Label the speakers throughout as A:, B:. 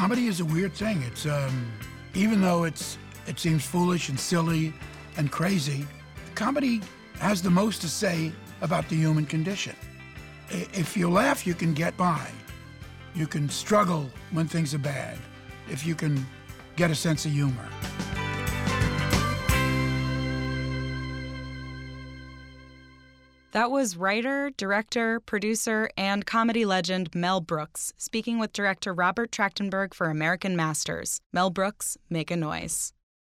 A: comedy is a weird thing. It's um, even though it's it seems foolish and silly and crazy, comedy has the most to say about the human condition. If you laugh, you can get by. You can struggle when things are bad. If you can get a sense of humor.
B: That was writer, director, producer, and comedy legend Mel Brooks speaking with director Robert Trachtenberg for American Masters. Mel Brooks, make a noise.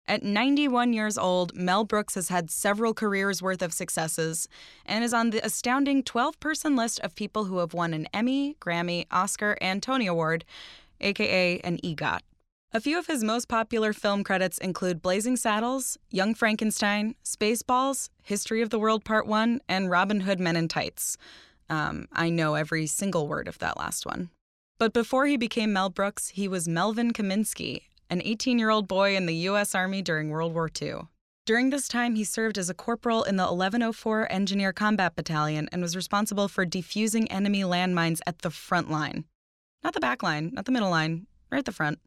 B: At 91 years old, Mel Brooks has had several careers worth of successes and is on the astounding 12 person list of people who have won an Emmy, Grammy, Oscar, and Tony Award, aka an EGOT. A few of his most popular film credits include Blazing Saddles, Young Frankenstein, Spaceballs, History of the World Part 1, and Robin Hood Men in Tights. Um, I know every single word of that last one. But before he became Mel Brooks, he was Melvin Kaminsky, an 18 year old boy in the U.S. Army during World War II. During this time, he served as a corporal in the 1104 Engineer Combat Battalion and was responsible for defusing enemy landmines at the front line. Not the back line, not the middle line, right at the front.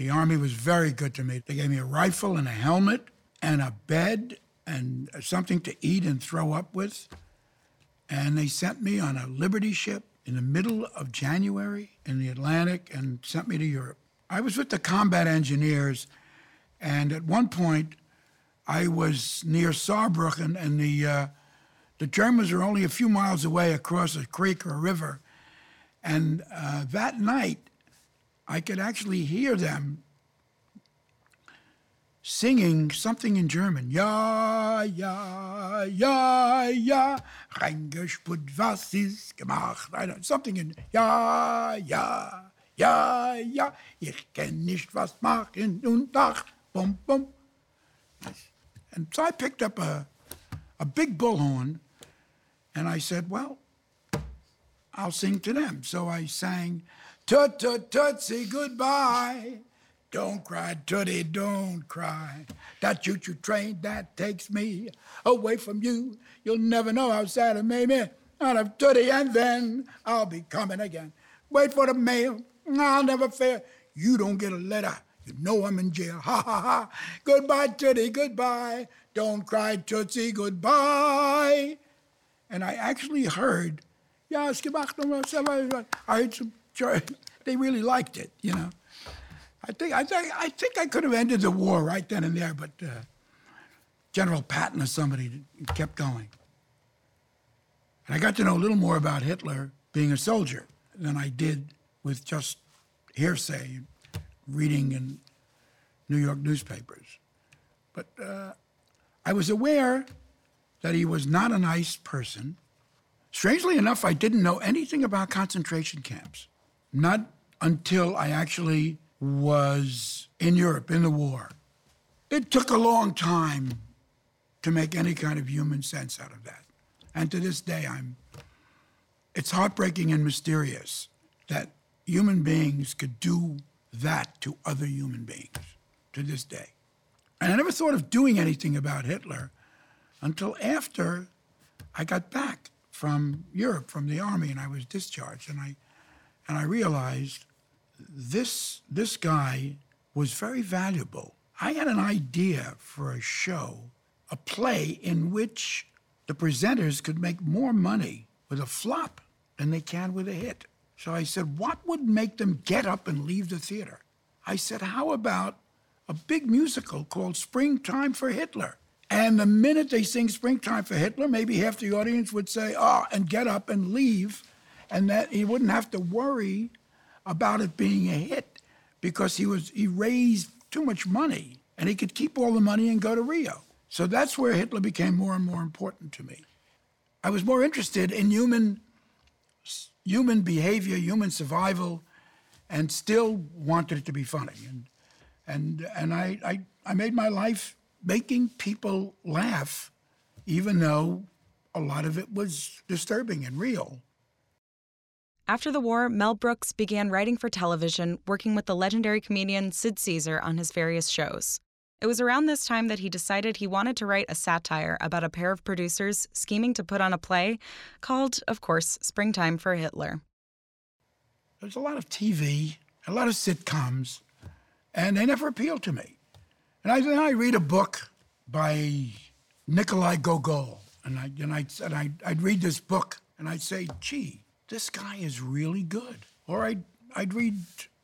A: The Army was very good to me. They gave me a rifle and a helmet and a bed and something to eat and throw up with. And they sent me on a Liberty ship in the middle of January in the Atlantic and sent me to Europe. I was with the combat engineers, and at one point, I was near Saarbrücken, and the uh, the Germans were only a few miles away across a creek or a river. And uh, that night, I could actually hear them singing something in German. Ja, ja, ja, ja, reingesput, was ist gemacht? I don't, Something in Ja, ja, ja, ja, ich kenn nicht, was machen und nach, bum, bum. And so I picked up a, a big bullhorn and I said, well, I'll sing to them. So I sang, Tut, tut, tootsie, goodbye. Don't cry, Tootie, don't cry. That choo-choo train that takes me away from you. You'll never know how sad it made me out of Tootie, and then I'll be coming again. Wait for the mail, I'll never fail. You don't get a letter, you know I'm in jail. Ha ha ha. Goodbye, Tootie, goodbye. Don't cry, Tootsie, goodbye. And I actually heard, es gemacht, um I heard some they really liked it, you know. I think I think I think I could have ended the war right then and there, but uh, General Patton or somebody kept going. And I got to know a little more about Hitler being a soldier than I did with just hearsay, reading in New York newspapers. But uh, I was aware that he was not a nice person. Strangely enough, I didn't know anything about concentration camps. Not until I actually was in Europe in the war. It took a long time to make any kind of human sense out of that. And to this day, I'm. It's heartbreaking and mysterious that human beings could do that to other human beings to this day. And I never thought of doing anything about Hitler until after I got back from Europe, from the army, and I was discharged. And I and I realized this this guy was very valuable. I had an idea for a show, a play in which the presenters could make more money with a flop than they can with a hit. So I said, what would make them get up and leave the theater? I said, how about a big musical called Springtime for Hitler? And the minute they sing Springtime for Hitler, maybe half the audience would say, oh, and get up and leave and that he wouldn't have to worry about it being a hit because he was he raised too much money and he could keep all the money and go to Rio. So that's where Hitler became more and more important to me. I was more interested in human human behavior, human survival, and still wanted it to be funny. And and and I, I, I made my life making people laugh, even though a lot of it was disturbing and real.
B: After the war, Mel Brooks began writing for television, working with the legendary comedian Sid Caesar on his various shows. It was around this time that he decided he wanted to write a satire about a pair of producers scheming to put on a play called, of course, Springtime for Hitler.
A: There's a lot of TV a lot of sitcoms, and they never appealed to me. And I I read a book by Nikolai Gogol, and I and I and I I'd read this book, and I'd say, "Gee, this guy is really good." Or I'd I'd read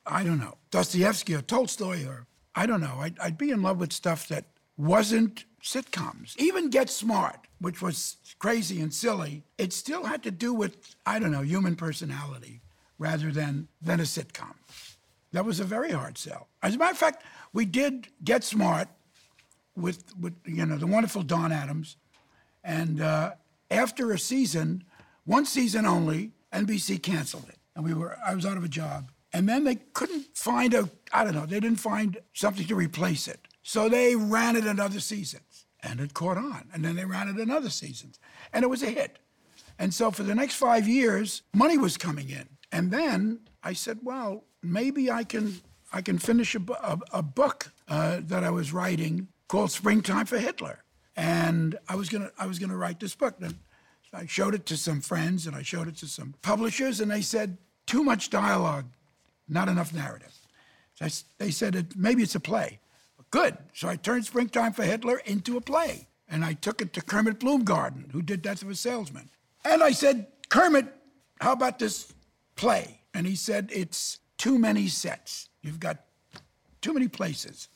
A: I don't know Dostoevsky or Tolstoy or I don't know. I'd, I'd be in love with stuff that wasn't sitcoms. Even Get Smart, which was crazy and silly, it still had to do with I don't know human personality rather than than a sitcom. That was a very hard sell. As a matter of fact, we did Get Smart with, with you know, the wonderful Don Adams. And uh, after a season, one season only, NBC canceled it. And we were, I was out of a job. And then they couldn't find a, I don't know, they didn't find something to replace it. So they ran it another seasons and it caught on. And then they ran it another seasons and it was a hit. And so for the next five years, money was coming in. And then I said, well, maybe I can I can finish a, a, a book uh, that I was writing called Springtime for Hitler, and I was gonna I was gonna write this book. And I showed it to some friends and I showed it to some publishers, and they said too much dialogue, not enough narrative. So I, they said it, maybe it's a play. Good. So I turned Springtime for Hitler into a play, and I took it to Kermit Bloomgarden, who did Death of a Salesman, and I said, Kermit, how about this play? And he said, it's too many sets. You've got too many places,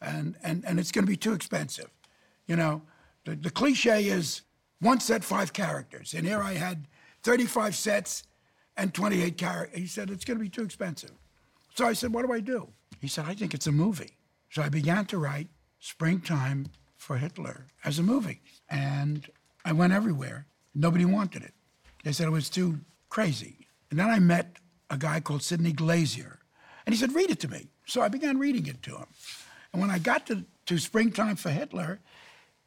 A: and, and, and it's going to be too expensive. You know, the, the cliche is one set, five characters. And here I had 35 sets and 28 characters. He said, it's going to be too expensive. So I said, what do I do? He said, I think it's a movie. So I began to write Springtime for Hitler as a movie. And I went everywhere. Nobody wanted it. They said it was too crazy. And then I met a guy called Sidney Glazier. And he said, read it to me. So I began reading it to him. And when I got to, to Springtime for Hitler,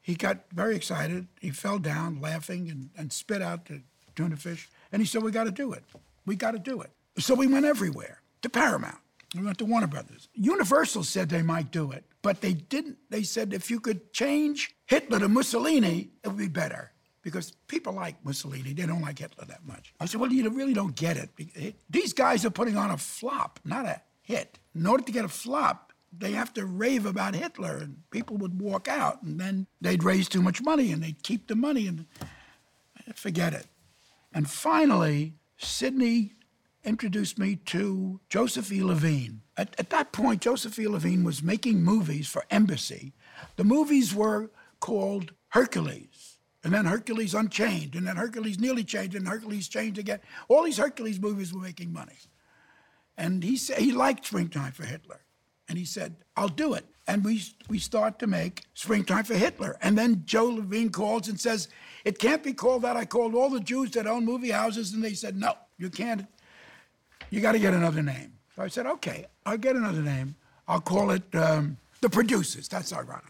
A: he got very excited. He fell down laughing and, and spit out the tuna fish. And he said, We got to do it. We got to do it. So we went everywhere to Paramount. We went to Warner Brothers. Universal said they might do it, but they didn't. They said if you could change Hitler to Mussolini, it would be better because people like Mussolini. They don't like Hitler that much. I said, well, you really don't get it. These guys are putting on a flop, not a hit. In order to get a flop, they have to rave about Hitler, and people would walk out, and then they'd raise too much money, and they'd keep the money, and eh, forget it. And finally, Sidney introduced me to Joseph E. Levine. At, at that point, Joseph E. Levine was making movies for Embassy. The movies were called Hercules and then Hercules Unchained, and then Hercules nearly changed, and Hercules changed again. All these Hercules movies were making money. And he said he liked Springtime for Hitler. And he said, I'll do it. And we, we start to make Springtime for Hitler. And then Joe Levine calls and says, It can't be called that. I called all the Jews that own movie houses, and they said, No, you can't. You got to get another name. So I said, Okay, I'll get another name. I'll call it um, The Producers. That's ironic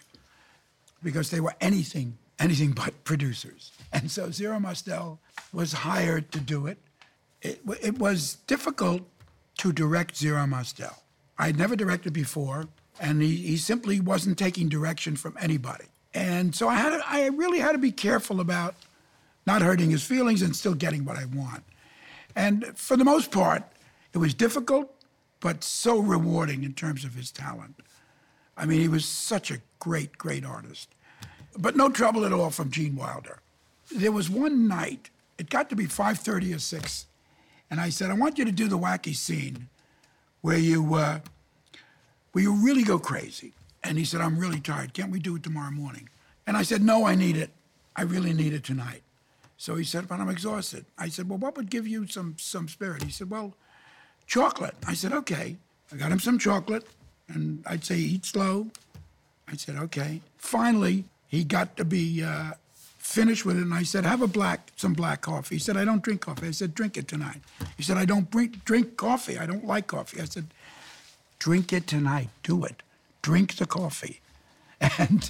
A: because they were anything anything but producers. And so Zero Mostel was hired to do it. It, it was difficult to direct Zero Mostel. I had never directed before, and he, he simply wasn't taking direction from anybody. And so I had to, I really had to be careful about not hurting his feelings and still getting what I want. And for the most part, it was difficult, but so rewarding in terms of his talent. I mean, he was such a great, great artist but no trouble at all from Gene Wilder. There was one night, it got to be 5.30 or 6, and I said, I want you to do the wacky scene where you, uh, where you really go crazy. And he said, I'm really tired. Can't we do it tomorrow morning? And I said, no, I need it. I really need it tonight. So he said, but I'm exhausted. I said, well, what would give you some, some spirit? He said, well, chocolate. I said, okay. I got him some chocolate, and I'd say, eat slow. I said, okay. Finally, he got to be uh, finished with it, and I said, "Have a black, some black coffee." He said, "I don't drink coffee." I said, "Drink it tonight." He said, "I don't drink coffee. I don't like coffee." I said, "Drink it tonight. Do it. Drink the coffee." And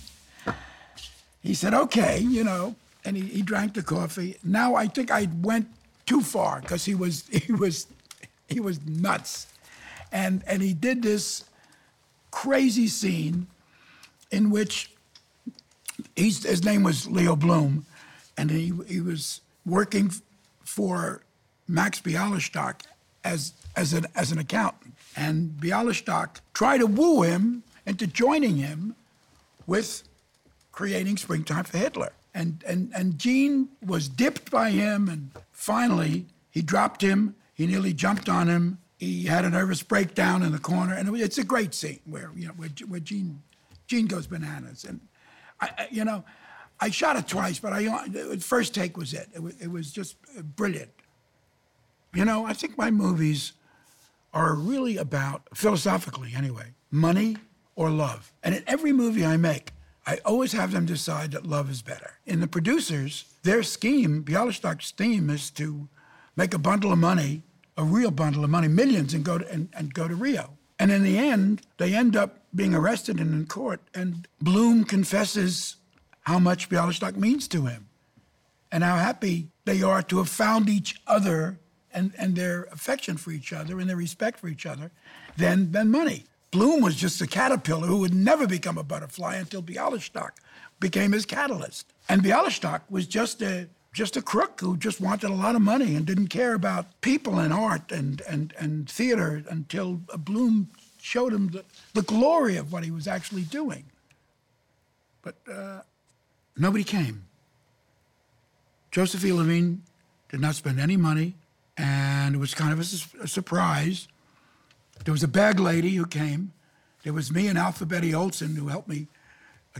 A: he said, "Okay," you know, and he, he drank the coffee. Now I think I went too far because he was he was he was nuts, and and he did this crazy scene in which he's, his name was Leo Bloom, and he, he was working for Max Bialystock as, as, an, as an accountant. And Bialystock tried to woo him into joining him with creating Springtime for Hitler. And, and, and Gene was dipped by him, and finally he dropped him. He nearly jumped on him. He had a nervous breakdown in the corner, and it's a great scene where you know where, where Gene Gene goes bananas. And I, you know, I shot it twice, but I the first take was it. It was, it was just brilliant. You know, I think my movies are really about philosophically anyway, money or love. And in every movie I make, I always have them decide that love is better. In the producers, their scheme, Bialystock's theme, is to make a bundle of money, a real bundle of money, millions, and go to, and, and go to Rio. And in the end, they end up being arrested and in court, and Bloom confesses how much Bialystock means to him and how happy they are to have found each other and, and their affection for each other and their respect for each other than, than money. Bloom was just a caterpillar who would never become a butterfly until Bialystock became his catalyst. And Bialystock was just a just a crook who just wanted a lot of money and didn't care about people and art and, and, and theater until Bloom showed him the, the glory of what he was actually doing. But uh, nobody came. Joseph E. Levine did not spend any money, and it was kind of a, a surprise there was a bag lady who came. There was me and Alfa-Betty Olsen who helped me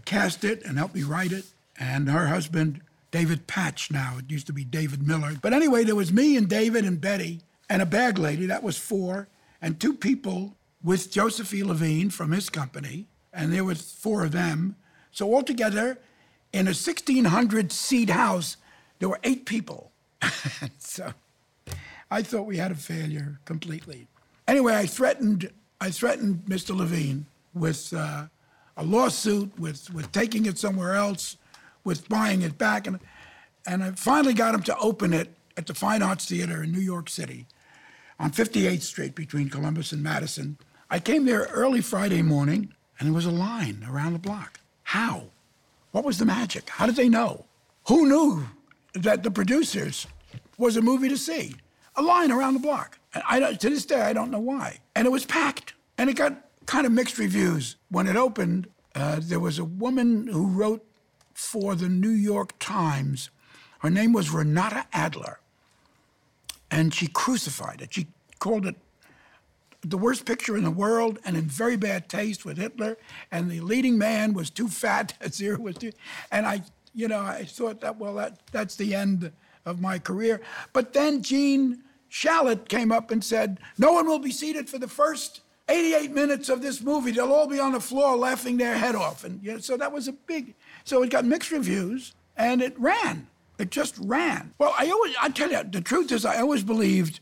A: cast it and helped me write it, and her husband, David Patch now. It used to be David Miller. But anyway, there was me and David and Betty and a bag lady. That was four. And two people with Joseph E. Levine from his company. And there was four of them. So altogether, in a 1,600 seat house, there were eight people. so I thought we had a failure completely. Anyway, I threatened I threatened Mr. Levine with uh, a lawsuit, with with taking it somewhere else, with buying it back, and and I finally got him to open it at the Fine Arts Theater in New York City, on 58th Street between Columbus and Madison. I came there early Friday morning, and there was a line around the block. How? What was the magic? How did they know? Who knew that the producers was a movie to see? A line around the block. And I to this day, I don't know why. And it was packed. And it got kind of mixed reviews. When it opened, uh, there was a woman who wrote for the New York Times. Her name was Renata Adler. And she crucified it. She called it the worst picture in the world and in very bad taste with Hitler. And the leading man was too fat. Zero was too. And I, you know, I thought that, well, that, that's the end of my career. But then Gene Shalit came up and said, No one will be seated for the first 88 minutes of this movie. They'll all be on the floor laughing their head off. And you know, so that was a big, so it got mixed reviews and it ran. It just ran. Well, I always, I tell you, the truth is, I always believed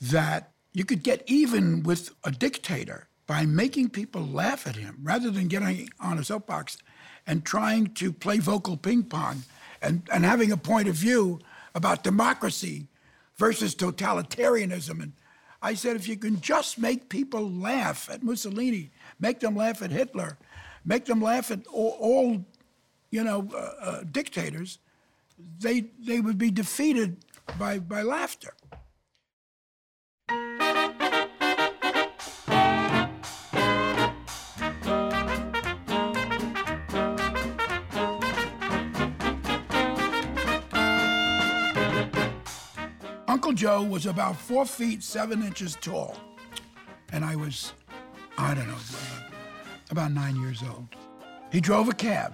A: that you could get even with a dictator by making people laugh at him rather than getting on a soapbox and trying to play vocal ping pong and, and having a point of view about democracy versus totalitarianism. And I said, if you can just make people laugh at Mussolini, make them laugh at Hitler, make them laugh at all, all you know, uh, uh, dictators, they, they would be defeated by, by laughter. Uncle Joe was about four feet seven inches tall, and I was, I don't know, about nine years old. He drove a cab,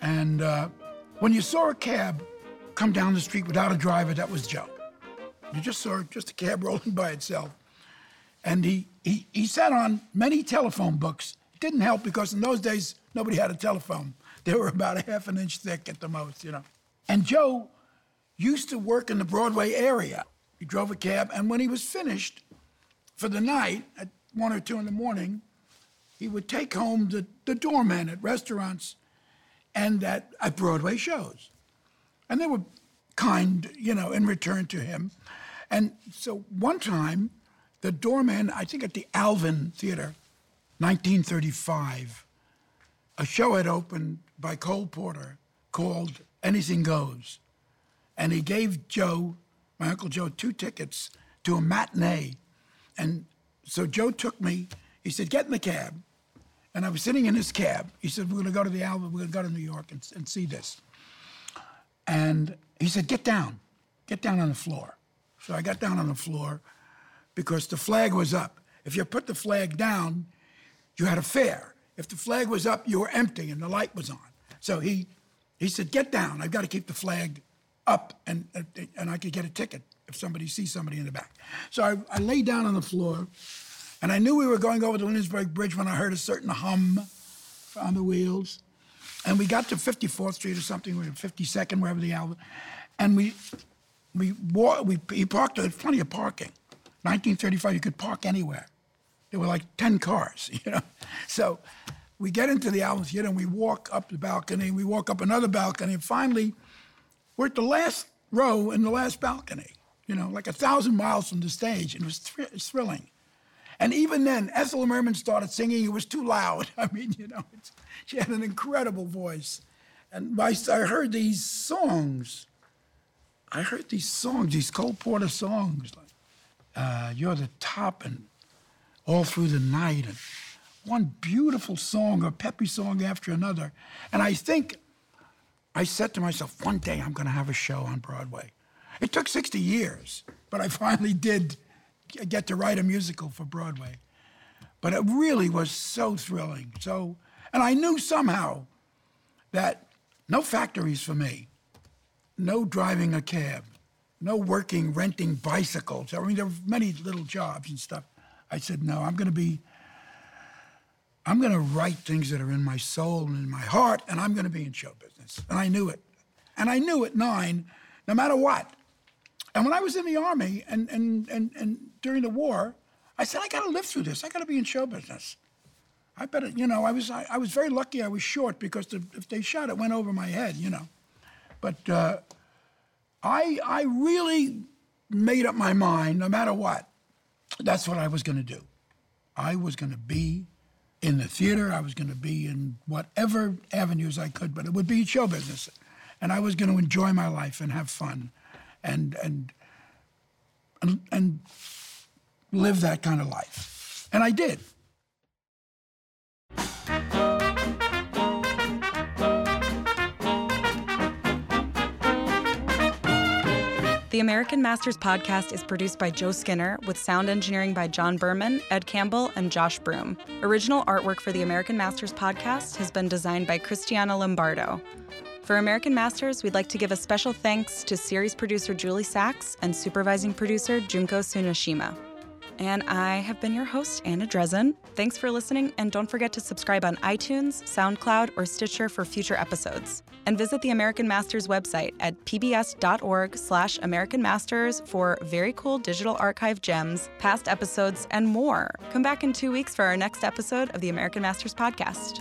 A: and uh, when you saw a cab come down the street without a driver, that was Joe. You just saw just a cab rolling by itself. And he, he, he sat on many telephone books. It didn't help because in those days, nobody had a telephone. They were about a half an inch thick at the most, you know. And Joe used to work in the Broadway area. He drove a cab, and when he was finished for the night at one or two in the morning, he would take home the, the doorman at restaurants and at, at Broadway shows. And they were kind, you know, in return to him. And so one time, the doorman, I think at the Alvin Theater, 1935, a show had opened by Cole Porter called Anything Goes. And he gave Joe my Uncle Joe two tickets to a matinee. And so Joe took me, he said, get in the cab. And I was sitting in his cab. He said, we're going to go to the Alvin, we're going to go to New York and, and see this. And he said, get down, get down on the floor. So I got down on the floor because the flag was up. If you put the flag down, you had a fare. If the flag was up, you were empty and the light was on. So he, he said, get down. I've got to keep the flag up and, and I could get a ticket if somebody sees somebody in the back. So I, I lay down on the floor and I knew we were going over the Williamsburg Bridge when I heard a certain hum on the wheels. And we got to 54th Street or something, or 52nd, wherever the Alvin, and we we walked, we he parked. There's plenty of parking. 1935, you could park anywhere. There were like 10 cars, you know. So we get into the Alvin theater and we walk up the balcony. We walk up another balcony, and finally, we're at the last row in the last balcony. You know, like a thousand miles from the stage, and it was thr- thrilling. And even then, Ethel Merman started singing. It was too loud. I mean, you know, she had an incredible voice. And I, I heard these songs. I heard these songs, these Cole Porter songs, like uh, "You're the Top" and "All Through the Night," and one beautiful song, a peppy song after another. And I think I said to myself, one day I'm going to have a show on Broadway. It took 60 years, but I finally did get to write a musical for Broadway. But it really was so thrilling. So, and I knew somehow that no factories for me, no driving a cab, no working, renting bicycles. I mean, there were many little jobs and stuff. I said, no, I'm going to be, I'm going to write things that are in my soul and in my heart, and I'm going to be in show business. And I knew it. And I knew at nine, no matter what, and when I was in the army and, and, and, and during the war, I said, I got to live through this. I got to be in show business. I better, you know, I was, I, I was very lucky I was short because the, if they shot, it went over my head, you know. But uh, I, I really made up my mind, no matter what, that's what I was going to do. I was going to be in the theater. I was going to be in whatever avenues I could, but it would be show business. And I was going to enjoy my life and have fun and and and, and live that kind of life. And I did.
B: The American Masters podcast is produced by Joe Skinner with sound engineering by John Berman, Ed Campbell, and Josh Broom. Original artwork for the American Masters podcast has been designed by Cristiana Lombardo. For American Masters, we'd like to give a special thanks to series producer Julie Sachs and supervising producer Junko Tsunashima. And I have been your host, Anna Drezen. Thanks for listening, and don't forget to subscribe on iTunes, SoundCloud, or Stitcher for future episodes. And visit the American Masters website at pbs.org slash American Masters for very cool digital archive gems, past episodes, and more. Come back in two weeks for our next episode of the American Masters podcast.